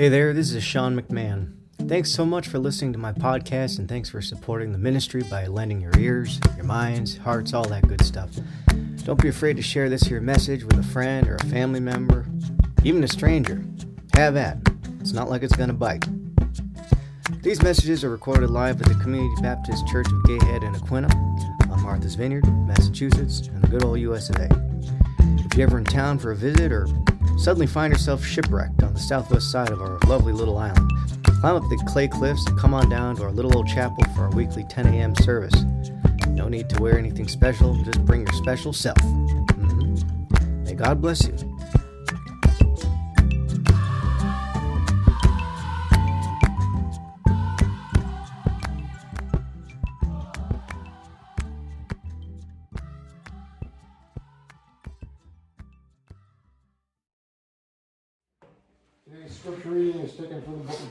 Hey there, this is Sean McMahon. Thanks so much for listening to my podcast and thanks for supporting the ministry by lending your ears, your minds, hearts, all that good stuff. Don't be afraid to share this here message with a friend or a family member, even a stranger. Have at. It's not like it's gonna bite. These messages are recorded live at the Community Baptist Church of Gay Head in Aquinnah on Martha's Vineyard, Massachusetts, and the good old US of A. If you're ever in town for a visit or suddenly find yourself shipwrecked on the southwest side of our lovely little island, climb up the clay cliffs and come on down to our little old chapel for our weekly 10 a.m. service. No need to wear anything special, just bring your special self. Mm-hmm. May God bless you.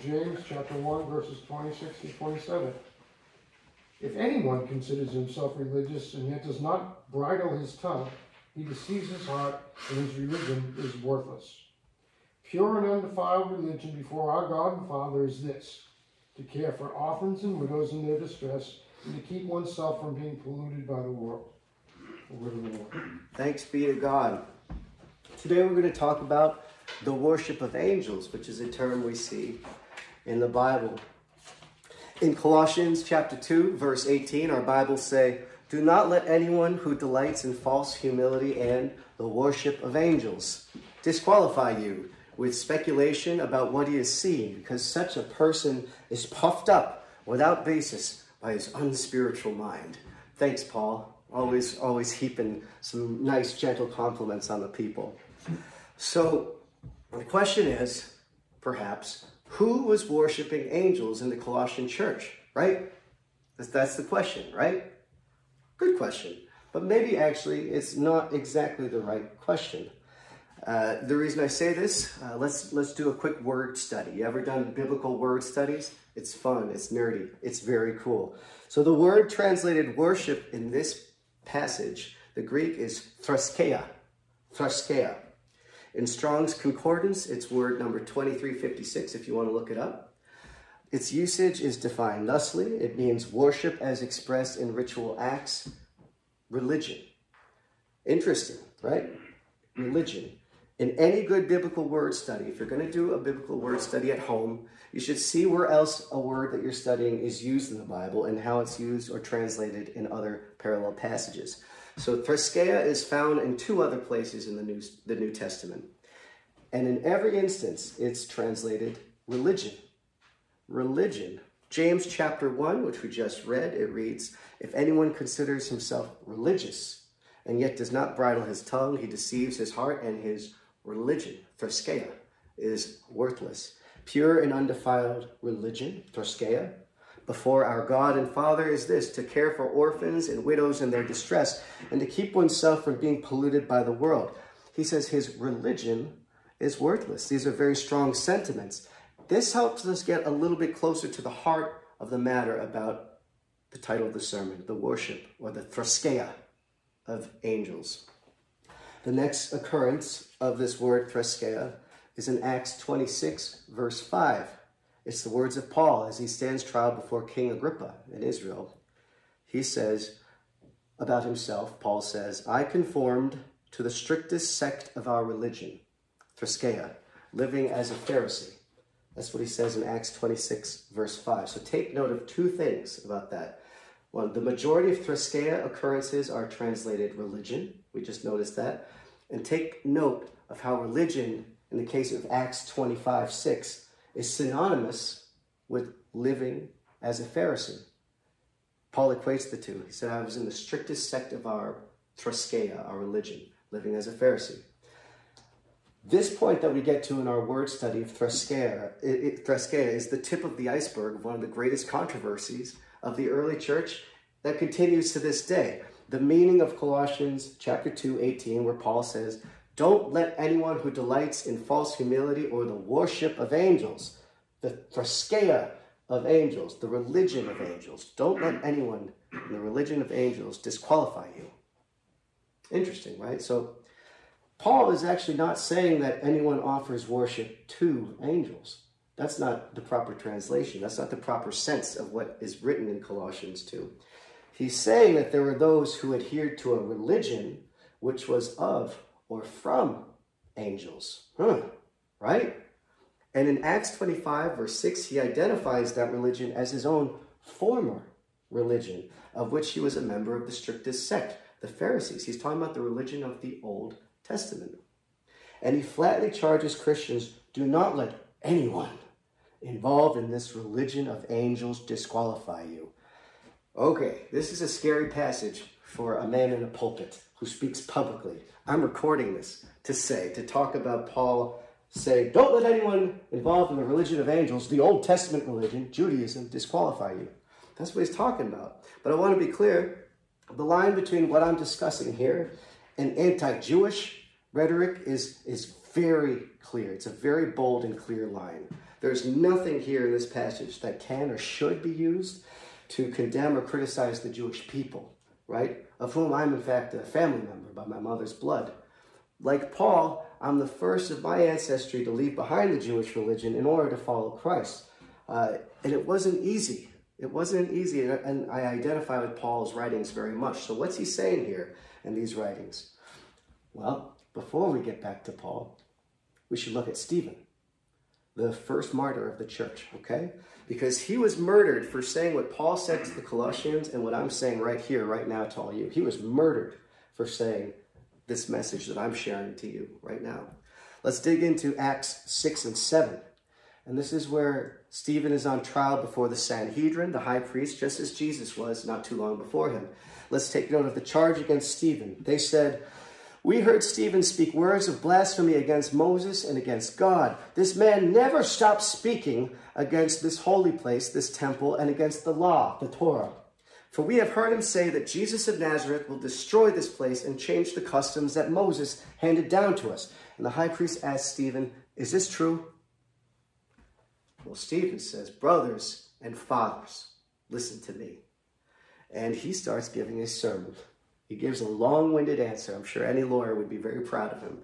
James, chapter 1, verses 26 to 27. If anyone considers himself religious and yet does not bridle his tongue, he deceives his heart, and his religion is worthless. Pure and undefiled religion before our God and Father is this to care for orphans and widows in their distress, and to keep oneself from being polluted by the world. The word Lord. Thanks be to God. Today we're going to talk about the worship of angels, which is a term we see in the Bible. In Colossians chapter 2, verse 18, our Bibles say, Do not let anyone who delights in false humility and the worship of angels disqualify you with speculation about what he has seen, because such a person is puffed up without basis by his unspiritual mind. Thanks, Paul. Always, always heaping some nice, gentle compliments on the people. So, the question is, perhaps, who was worshiping angels in the Colossian church, right? That's, the question, right? Good question. But maybe actually it's not exactly the right question. Uh, the reason I say this, uh, let's let's do a quick word study. You ever done biblical word studies? It's fun, it's nerdy, it's very cool. So the word translated worship in this passage, the Greek is threskeia. Threskeia. In Strong's Concordance, it's word number 2356 if you want to look it up. Its usage is defined thusly. It means worship as expressed in ritual acts, religion. Interesting, right? Religion. In any good biblical word study, if you're going to do a biblical word study at home, you should see where else a word that you're studying is used in the Bible and how it's used or translated in other parallel passages. So threskeia is found in two other places in the New, the New Testament. And in every instance, it's translated religion. Religion. James chapter 1, which we just read, it reads, If anyone considers himself religious and yet does not bridle his tongue, he deceives his heart, and his religion, threskeia, is worthless. Pure and undefiled religion, threskeia, before our God and Father is this to care for orphans and widows in their distress and to keep oneself from being polluted by the world. He says his religion is worthless. These are very strong sentiments. This helps us get a little bit closer to the heart of the matter about the title of the sermon, the worship or the threskeia of angels. The next occurrence of this word threskeia is in Acts 26, verse 5. It's the words of Paul as he stands trial before King Agrippa in Israel. He says about himself, Paul says, I conformed to the strictest sect of our religion, Threskeia, living as a Pharisee. That's what he says in Acts 26, verse 5. So take note of two things about that. One, the majority of Threskeia occurrences are translated religion. We just noticed that. And take note of how religion, in the case of Acts 25, 6, is synonymous with living as a Pharisee. Paul equates the two. He said, I was in the strictest sect of our Threskeia, our religion, living as a Pharisee. This point that we get to in our word study of Threskeia, Threskeia is the tip of the iceberg of one of the greatest controversies of the early church that continues to this day. The meaning of Colossians chapter 2, 18, where Paul says, Don't let anyone who delights in false humility or the worship of angels, the Threskeia of angels, the religion of angels, don't let anyone in the religion of angels disqualify you. Interesting, right? So Paul is actually not saying that anyone offers worship to angels. That's not the proper translation. That's not the proper sense of what is written in Colossians 2. He's saying that there were those who adhered to a religion which was of or from angels. Huh, right? And in Acts 25, verse 6, he identifies that religion as his own former religion, of which he was a member of the strictest sect, the Pharisees. He's talking about the religion of the Old Testament. And he flatly charges Christians do not let anyone involved in this religion of angels disqualify you. Okay, this is a scary passage for a man in a pulpit who speaks publicly. I'm recording this to say, to talk about Paul say, don't let anyone involved in the religion of angels, the Old Testament religion, Judaism, disqualify you. That's what he's talking about. But I want to be clear the line between what I'm discussing here and anti Jewish rhetoric is, is very clear. It's a very bold and clear line. There's nothing here in this passage that can or should be used to condemn or criticize the Jewish people, right? Of whom I'm, in fact, a family member by my mother's blood. Like Paul, I'm the first of my ancestry to leave behind the Jewish religion in order to follow Christ. Uh, and it wasn't easy. It wasn't easy, and I identify with Paul's writings very much. So, what's he saying here in these writings? Well, before we get back to Paul, we should look at Stephen the first martyr of the church, okay? Because he was murdered for saying what Paul said to the Colossians and what I'm saying right here, right now to all you. He was murdered for saying this message that I'm sharing to you right now. Let's dig into Acts 6 and 7. And this is where Stephen is on trial before the Sanhedrin, the high priest, just as Jesus was not too long before him. Let's take note of the charge against Stephen. They said, we heard Stephen speak words of blasphemy against Moses and against God. This man never stopped speaking against this holy place, this temple, and against the law, the Torah. For we have heard him say that Jesus of Nazareth will destroy this place and change the customs that Moses handed down to us. And the high priest asked Stephen, Is this true? Well, Stephen says, Brothers and fathers, listen to me. And he starts giving a sermon. He gives a long winded answer. I'm sure any lawyer would be very proud of him.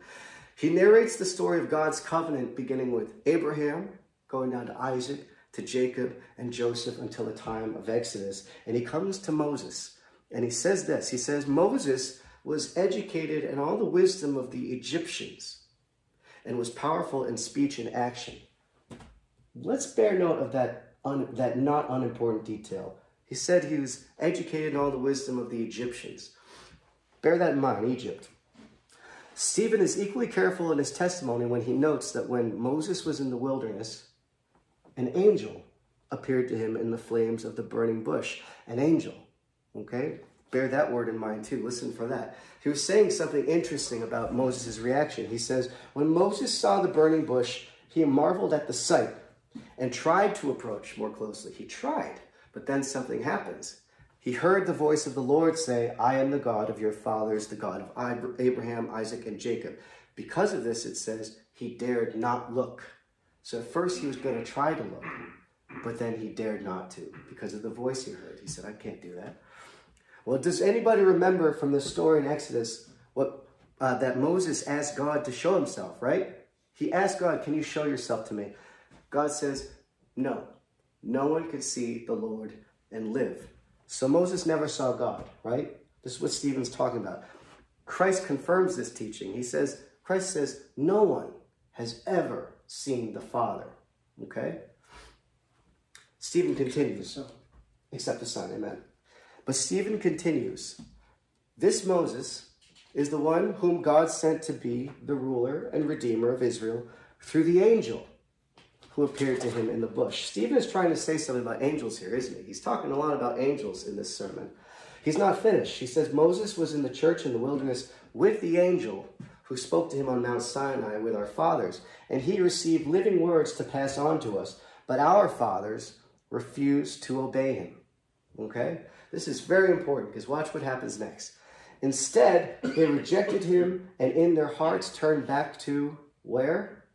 He narrates the story of God's covenant beginning with Abraham, going down to Isaac, to Jacob and Joseph until the time of Exodus. And he comes to Moses and he says this He says, Moses was educated in all the wisdom of the Egyptians and was powerful in speech and action. Let's bear note of that, un, that not unimportant detail. He said he was educated in all the wisdom of the Egyptians. Bear that in mind, Egypt. Stephen is equally careful in his testimony when he notes that when Moses was in the wilderness, an angel appeared to him in the flames of the burning bush. An angel. Okay? Bear that word in mind too. Listen for that. He was saying something interesting about Moses' reaction. He says, When Moses saw the burning bush, he marveled at the sight and tried to approach more closely. He tried, but then something happens. He heard the voice of the Lord say, I am the God of your fathers, the God of Abraham, Isaac, and Jacob. Because of this, it says, he dared not look. So at first he was going to try to look, but then he dared not to because of the voice he heard. He said, I can't do that. Well, does anybody remember from the story in Exodus what uh, that Moses asked God to show himself, right? He asked God, Can you show yourself to me? God says, No. No one could see the Lord and live. So Moses never saw God, right? This is what Stephen's talking about. Christ confirms this teaching. He says, Christ says, no one has ever seen the Father. Okay? Stephen continues, except the Son, amen. But Stephen continues, this Moses is the one whom God sent to be the ruler and redeemer of Israel through the angel who appeared to him in the bush. Stephen is trying to say something about angels here, isn't he? He's talking a lot about angels in this sermon. He's not finished. He says Moses was in the church in the wilderness with the angel who spoke to him on Mount Sinai with our fathers, and he received living words to pass on to us, but our fathers refused to obey him. Okay? This is very important because watch what happens next. Instead, they rejected him and in their hearts turned back to where?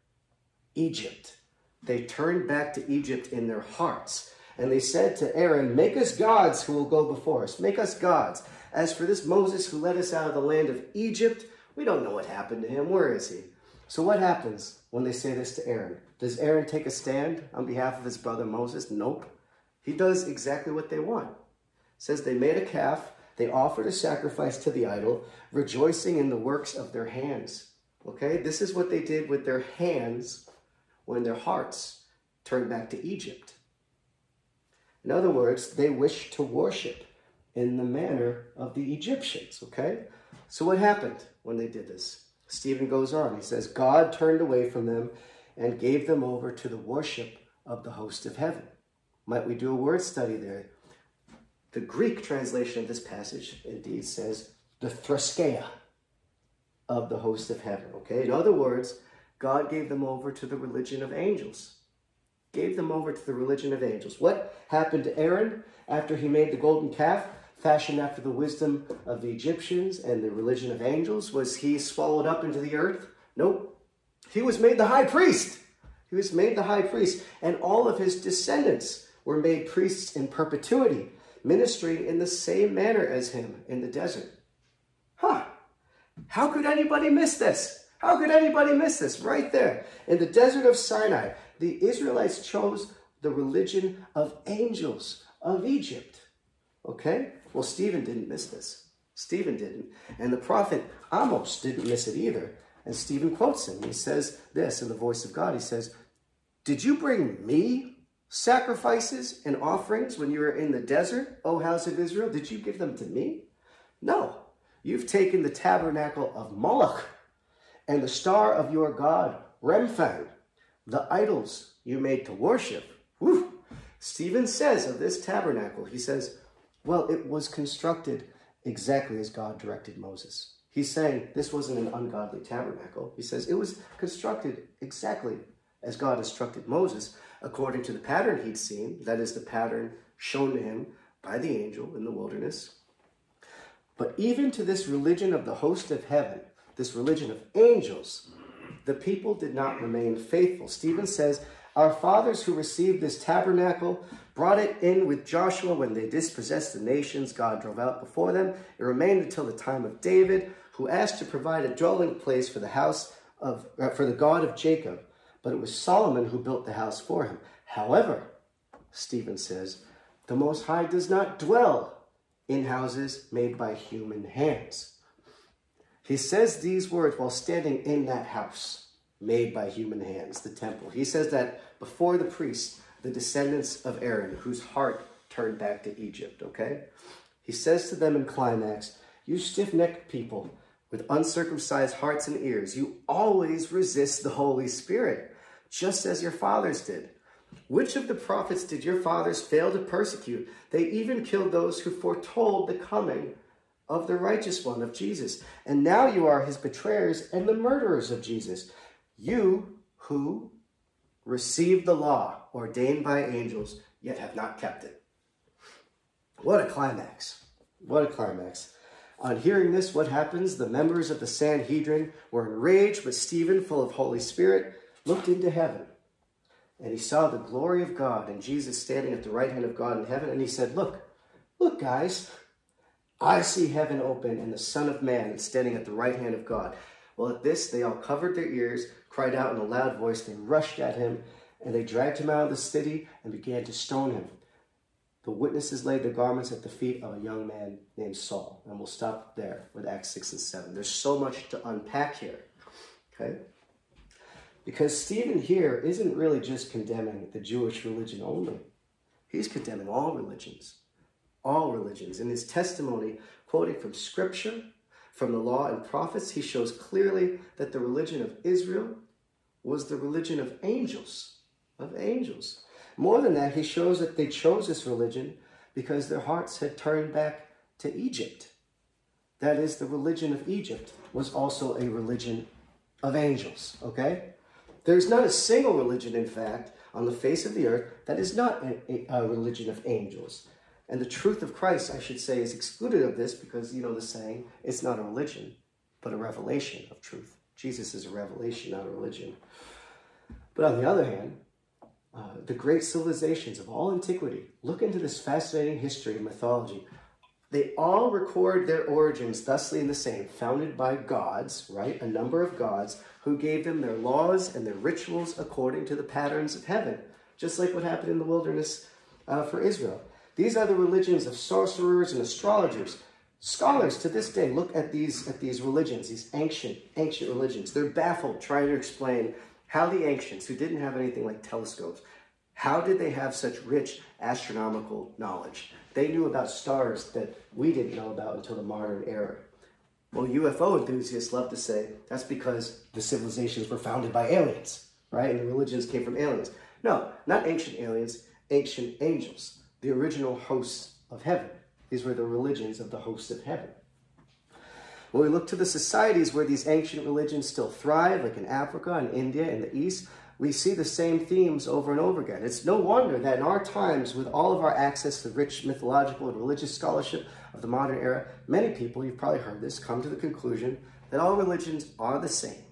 Egypt they turned back to Egypt in their hearts. And they said to Aaron, Make us gods who will go before us. Make us gods. As for this Moses who led us out of the land of Egypt, we don't know what happened to him. Where is he? So what happens when they say this to Aaron? Does Aaron take a stand on behalf of his brother Moses? Nope. He does exactly what they want. Says they made a calf, they offered a sacrifice to the idol, rejoicing in the works of their hands. Okay? This is what they did with their hands when their hearts turned back to Egypt. In other words, they wished to worship in the manner of the Egyptians. Okay? So what happened when they did this? Stephen goes on. He says, God turned away from them and gave them over to the worship of the host of heaven. Might we do a word study there? The Greek translation of this passage indeed says the threskeia of the host of heaven. Okay? In other words, God gave them over to the religion of angels. Gave them over to the religion of angels. What happened to Aaron after he made the golden calf? fashioned after the wisdom of the Egyptians and the religion of angels? Was he swallowed up into the earth? Nope. He was made the high priest. He was made the high priest, and all of his descendants were made priests in perpetuity, ministering in the same manner as him in the desert. Huh. How could anybody miss this? How could anybody miss this? Right there. In the desert of Sinai, the Israelites chose the religion of angels of Egypt. Okay? Well, Stephen didn't miss this. Stephen didn't. And the prophet Amos didn't miss it either. And Stephen quotes him. He says this in the voice of God. He says, Did you bring me sacrifices and offerings when you were in the desert, O house of Israel? Did you give them to me? No. You've taken the tabernacle of Moloch and the star of your god, Remphan, the idols you made to worship. Whew. Stephen says of this tabernacle, he says, well, it was constructed exactly as God directed Moses. He's saying this wasn't an ungodly tabernacle. He says it was constructed exactly as God instructed Moses, according to the pattern he'd seen, that is, the pattern shown to him by the angel in the wilderness. But even to this religion of the host of heaven, this religion of angels, the people did not remain faithful. Stephen says, Our fathers who received this tabernacle brought it in with Joshua when they dispossessed the nations God drove out before them. It remained until the time of David, who asked to provide a dwelling place for the house of uh, for the God of Jacob. But it was Solomon who built the house for him. However, Stephen says, the Most High does not dwell in houses made by human hands. He says these words while standing in that house made by human hands, the temple. He says that before the priests the descendants of Aaron, whose heart turned back to Egypt, okay? He says to them in climax, You stiff necked people with uncircumcised hearts and ears, you always resist the Holy Spirit, just as your fathers did. Which of the prophets did your fathers fail to persecute? They even killed those who foretold the coming of the righteous one, of Jesus. And now you are his betrayers and the murderers of Jesus. You who received the law ordained by angels, yet have not kept it. What a climax. What a climax. On hearing this, what happens? The members of the Sanhedrin were enraged, but Stephen, full of Holy Spirit, looked into heaven. And he saw the glory of God and Jesus standing at the right hand of God in heaven. And he said, Look, look, guys, I see heaven open and the Son of Man standing at the right hand of God. Well, at this, they all covered their ears, cried out in a loud voice. They rushed at him, and they dragged him out of the city and began to stone him. The witnesses laid their garments at the feet of a young man named Saul. And we'll stop there with Acts 6 and 7. There's so much to unpack here. Okay? Because Stephen here isn't really just condemning the Jewish religion only, he's condemning all religions. All religions. In his testimony, quoting from Scripture, from the law and prophets, he shows clearly that the religion of Israel was the religion of angels of angels. More than that, he shows that they chose this religion because their hearts had turned back to Egypt. That is, the religion of Egypt was also a religion of angels, okay? There's not a single religion, in fact, on the face of the earth that is not a, a, religion of angels. And the truth of Christ, I should say, is excluded of this because, you know, the saying, it's not a religion, but a revelation of truth. Jesus is a revelation, not a religion. But on the other hand, uh, the great civilizations of all antiquity. Look into this fascinating history and mythology. They all record their origins thusly in the same, founded by gods, right? A number of gods who gave them their laws and their rituals according to the patterns of heaven, just like what happened in the wilderness uh, for Israel. These are the religions of sorcerers and astrologers. Scholars to this day look at these at these religions, these ancient ancient religions. They're baffled trying to explain how the ancients, who didn't have anything like telescopes, how did they have such rich astronomical knowledge? They knew about stars that we didn't know about until the modern era. Well, UFO enthusiasts love to say that's because the civilizations were founded by aliens, right? And the religions came from aliens. No, not ancient aliens, ancient angels, the original hosts of heaven. These were the religions of the hosts of heaven. When we look to the societies where these ancient religions still thrive, like in Africa and India and the East, we see the same themes over and over again. It's no wonder that in our times, with all of our access to rich mythological and religious scholarship of the modern era, many people, you've probably heard this, come to the conclusion that all religions are the same.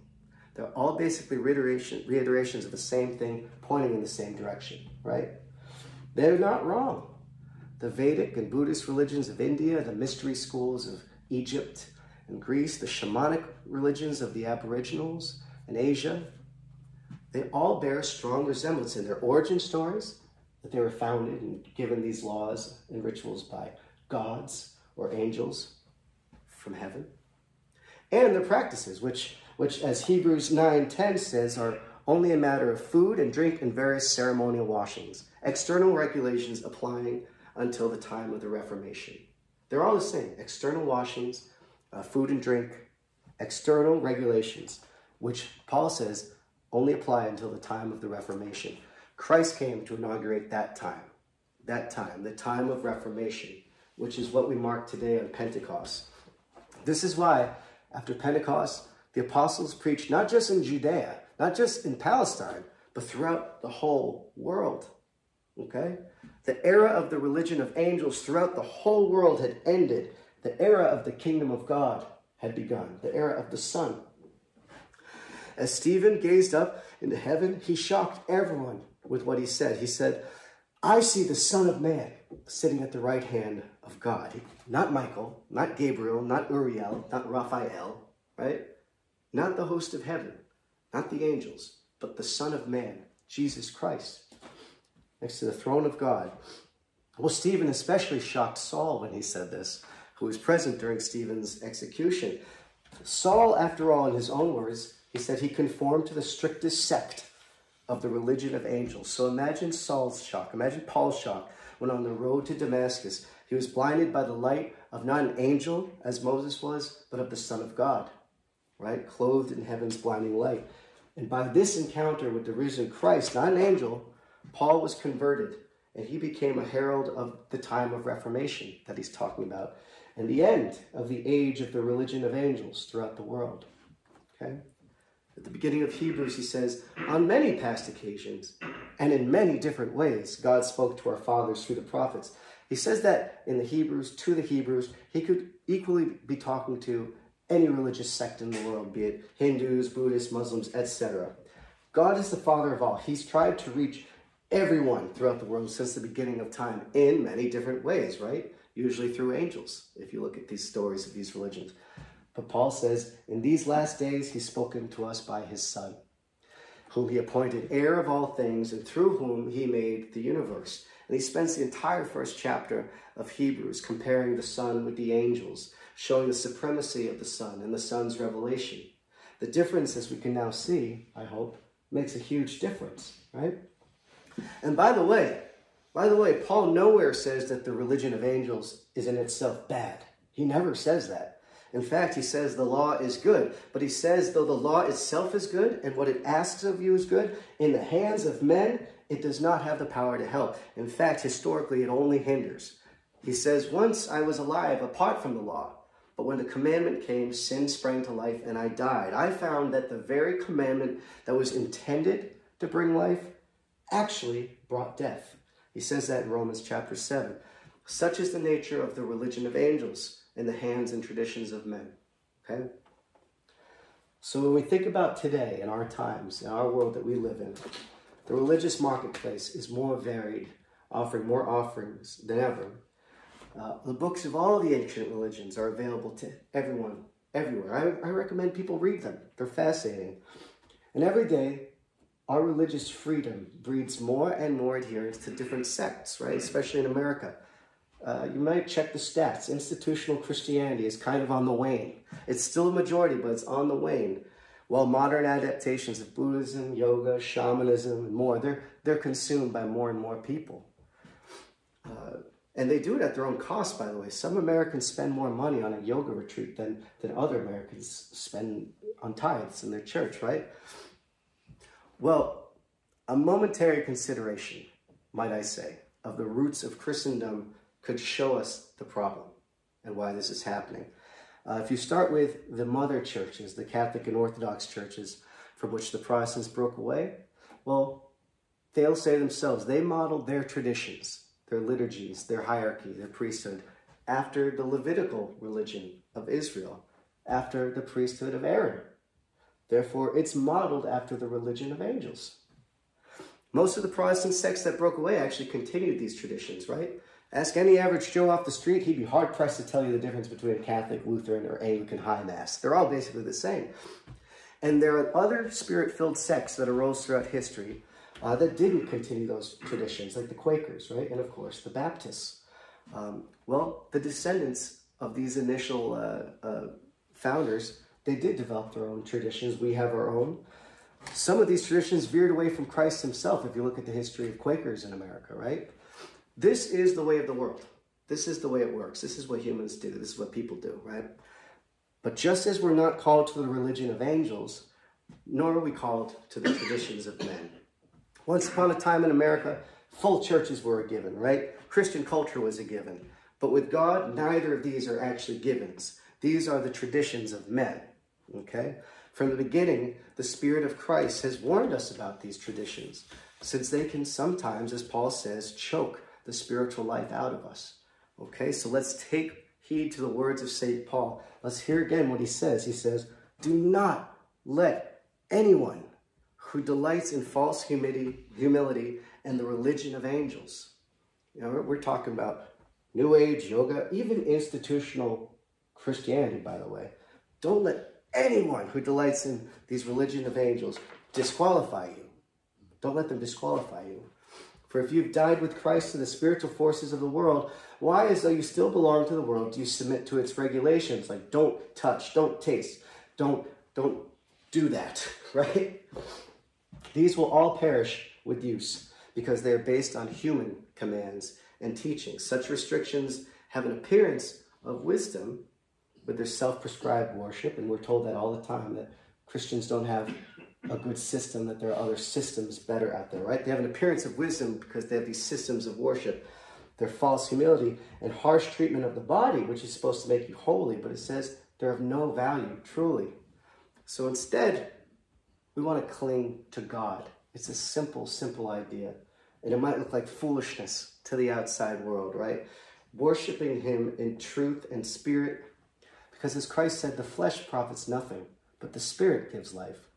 They're all basically reiteration, reiterations of the same thing, pointing in the same direction, right? They're not wrong. The Vedic and Buddhist religions of India, the mystery schools of Egypt and Greece, the shamanic religions of the Aboriginals in Asia, they all bear strong resemblance in their origin stories, that they were founded and given these laws and rituals by gods or angels from heaven, and their practices, which, which as Hebrews 9.10 says, are only a matter of food and drink and various ceremonial washings, external regulations applying until the time of the Reformation. They're all the same, external washings, uh, food and drink, external regulations, which Paul says only apply until the time of the Reformation. Christ came to inaugurate that time, that time, the time of Reformation, which is what we mark today on Pentecost. This is why, after Pentecost, the apostles preached not just in Judea, not just in Palestine, but throughout the whole world. Okay? The era of the religion of angels throughout the whole world had ended. The era of the kingdom of God had begun, the era of the Son. As Stephen gazed up into heaven, he shocked everyone with what he said. He said, I see the Son of Man sitting at the right hand of God. Not Michael, not Gabriel, not Uriel, not Raphael, right? Not the host of heaven, not the angels, but the Son of Man, Jesus Christ, next to the throne of God. Well, Stephen especially shocked Saul when he said this, who was present during Stephen's execution. Saul, after all, in his own words, he said he conformed to the strictest sect of the religion of angels. So imagine Saul's shock. Imagine Paul's shock when on the road to Damascus, he was blinded by the light of not an angel, as Moses was, but of the Son of God, right? Clothed in heaven's blinding light. And by this encounter with the risen Christ, not an angel, Paul was converted and he became a herald of the time of Reformation that he's talking about and the end of the age of the religion of angels throughout the world. Okay? At the beginning of Hebrews, he says, On many past occasions and in many different ways, God spoke to our fathers through the prophets. He says that in the Hebrews, to the Hebrews, he could equally be talking to any religious sect in the world, be it Hindus, Buddhists, Muslims, etc. God is the Father of all. He's tried to reach everyone throughout the world since the beginning of time in many different ways, right? Usually through angels, if you look at these stories of these religions. But Paul says, in these last days, he's spoken to us by his Son, whom he appointed heir of all things, and through whom he made the universe. And he spends the entire first chapter of Hebrews comparing the Son with the angels, showing the supremacy of the Son and the Son's revelation. The difference, as we can now see, I hope, makes a huge difference, right? And by the way, by the way, Paul nowhere says that the religion of angels is in itself bad. He never says that. In fact, he says the law is good. But he says, though the law itself is good and what it asks of you is good, in the hands of men, it does not have the power to help. In fact, historically, it only hinders. He says, Once I was alive apart from the law, but when the commandment came, sin sprang to life and I died. I found that the very commandment that was intended to bring life actually brought death. He says that in Romans chapter 7. Such is the nature of the religion of angels in the hands and traditions of men. Okay? So when we think about today, in our times, in our world that we live in, the religious marketplace is more varied, offering more offerings than ever. Uh, the books of all the ancient religions are available to everyone, everywhere. I, I recommend people read them, they're fascinating. And every day, our religious freedom breeds more and more adherence to different sects, right? Especially in America. Uh, you might check the stats. Institutional Christianity is kind of on the wane. It's still a majority, but it's on the wane. While modern adaptations of Buddhism, yoga, shamanism, and more, they're, they're consumed by more and more people. Uh, and they do it at their own cost, by the way. Some Americans spend more money on a yoga retreat than, than other Americans spend on tithes in their church, right? Well, a momentary consideration, might I say, of the roots of Christendom could show us the problem and why this is happening. Uh, if you start with the mother churches, the Catholic and Orthodox churches from which the Protestants broke away, well, they'll say themselves they modeled their traditions, their liturgies, their hierarchy, their priesthood after the Levitical religion of Israel, after the priesthood of Aaron. Therefore, it's modeled after the religion of angels. Most of the Protestant sects that broke away actually continued these traditions, right? Ask any average Joe off the street, he'd be hard pressed to tell you the difference between a Catholic, Lutheran, or Anglican high mass. They're all basically the same. And there are other spirit filled sects that arose throughout history uh, that didn't continue those traditions, like the Quakers, right? And of course, the Baptists. Um, well, the descendants of these initial uh, uh, founders they did develop their own traditions. We have our own. Some of these traditions veered away from Christ himself, if you look at the history of Quakers in America, right? This is the way of the world. This is the way it works. This is what humans do. This is what people do, right? But just as we're not called to the religion of angels, nor are we called to the traditions of men. Once upon a time in America, full churches were a given, right? Christian culture was a given. But with God, neither of these are actually givens. These are the traditions of men. Okay? From the beginning, the Spirit of Christ has warned us about these traditions, since they can sometimes, as Paul says, choke the spiritual life out of us. Okay, so let's take heed to the words of St. Paul. Let's hear again what he says. He says, Do not let anyone who delights in false humility, humility and the religion of angels. You know, we're talking about New Age yoga, even institutional Christianity, by the way. Don't let anyone who delights in these religion of angels disqualify you. Don't let them disqualify you. For if you've died with Christ to the spiritual forces of the world, why, as though you still belong to the world, do you submit to its regulations? Like don't touch, don't taste, don't don't do that, right? These will all perish with use because they are based on human commands and teachings. Such restrictions have an appearance of wisdom, but they're self-prescribed worship, and we're told that all the time that Christians don't have a good system, that there are other systems better out there, right? They have an appearance of wisdom because they have these systems of worship. Their false humility and harsh treatment of the body, which is supposed to make you holy, but it says they're of no value, truly. So instead, we want to cling to God. It's a simple, simple idea. And it might look like foolishness to the outside world, right? Worshipping Him in truth and spirit because as Christ said, the flesh profits nothing, but the spirit gives life.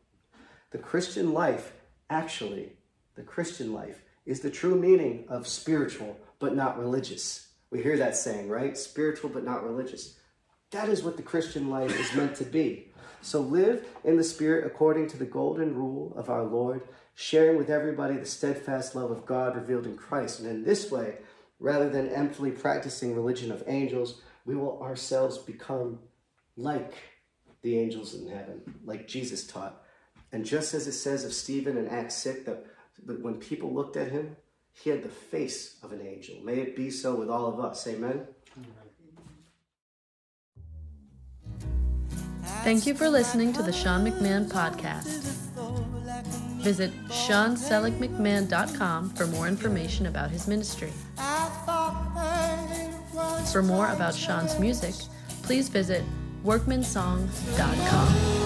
The Christian life, actually, the Christian life is the true meaning of spiritual but not religious. We hear that saying, right? Spiritual but not religious. That is what the Christian life is meant to be. So live in the Spirit according to the golden rule of our Lord, sharing with everybody the steadfast love of God revealed in Christ. And in this way, rather than emptily practicing religion of angels, we will ourselves become like the angels in heaven, like Jesus taught. And just as it says of Stephen in Acts 6 that, that when people looked at him, he had the face of an angel. May it be so with all of us. Amen. Thank you for listening to the Sean McMahon podcast. Visit SeanSeligMcMahon.com for more information about his ministry. For more about Sean's music, please visit workmansong.com.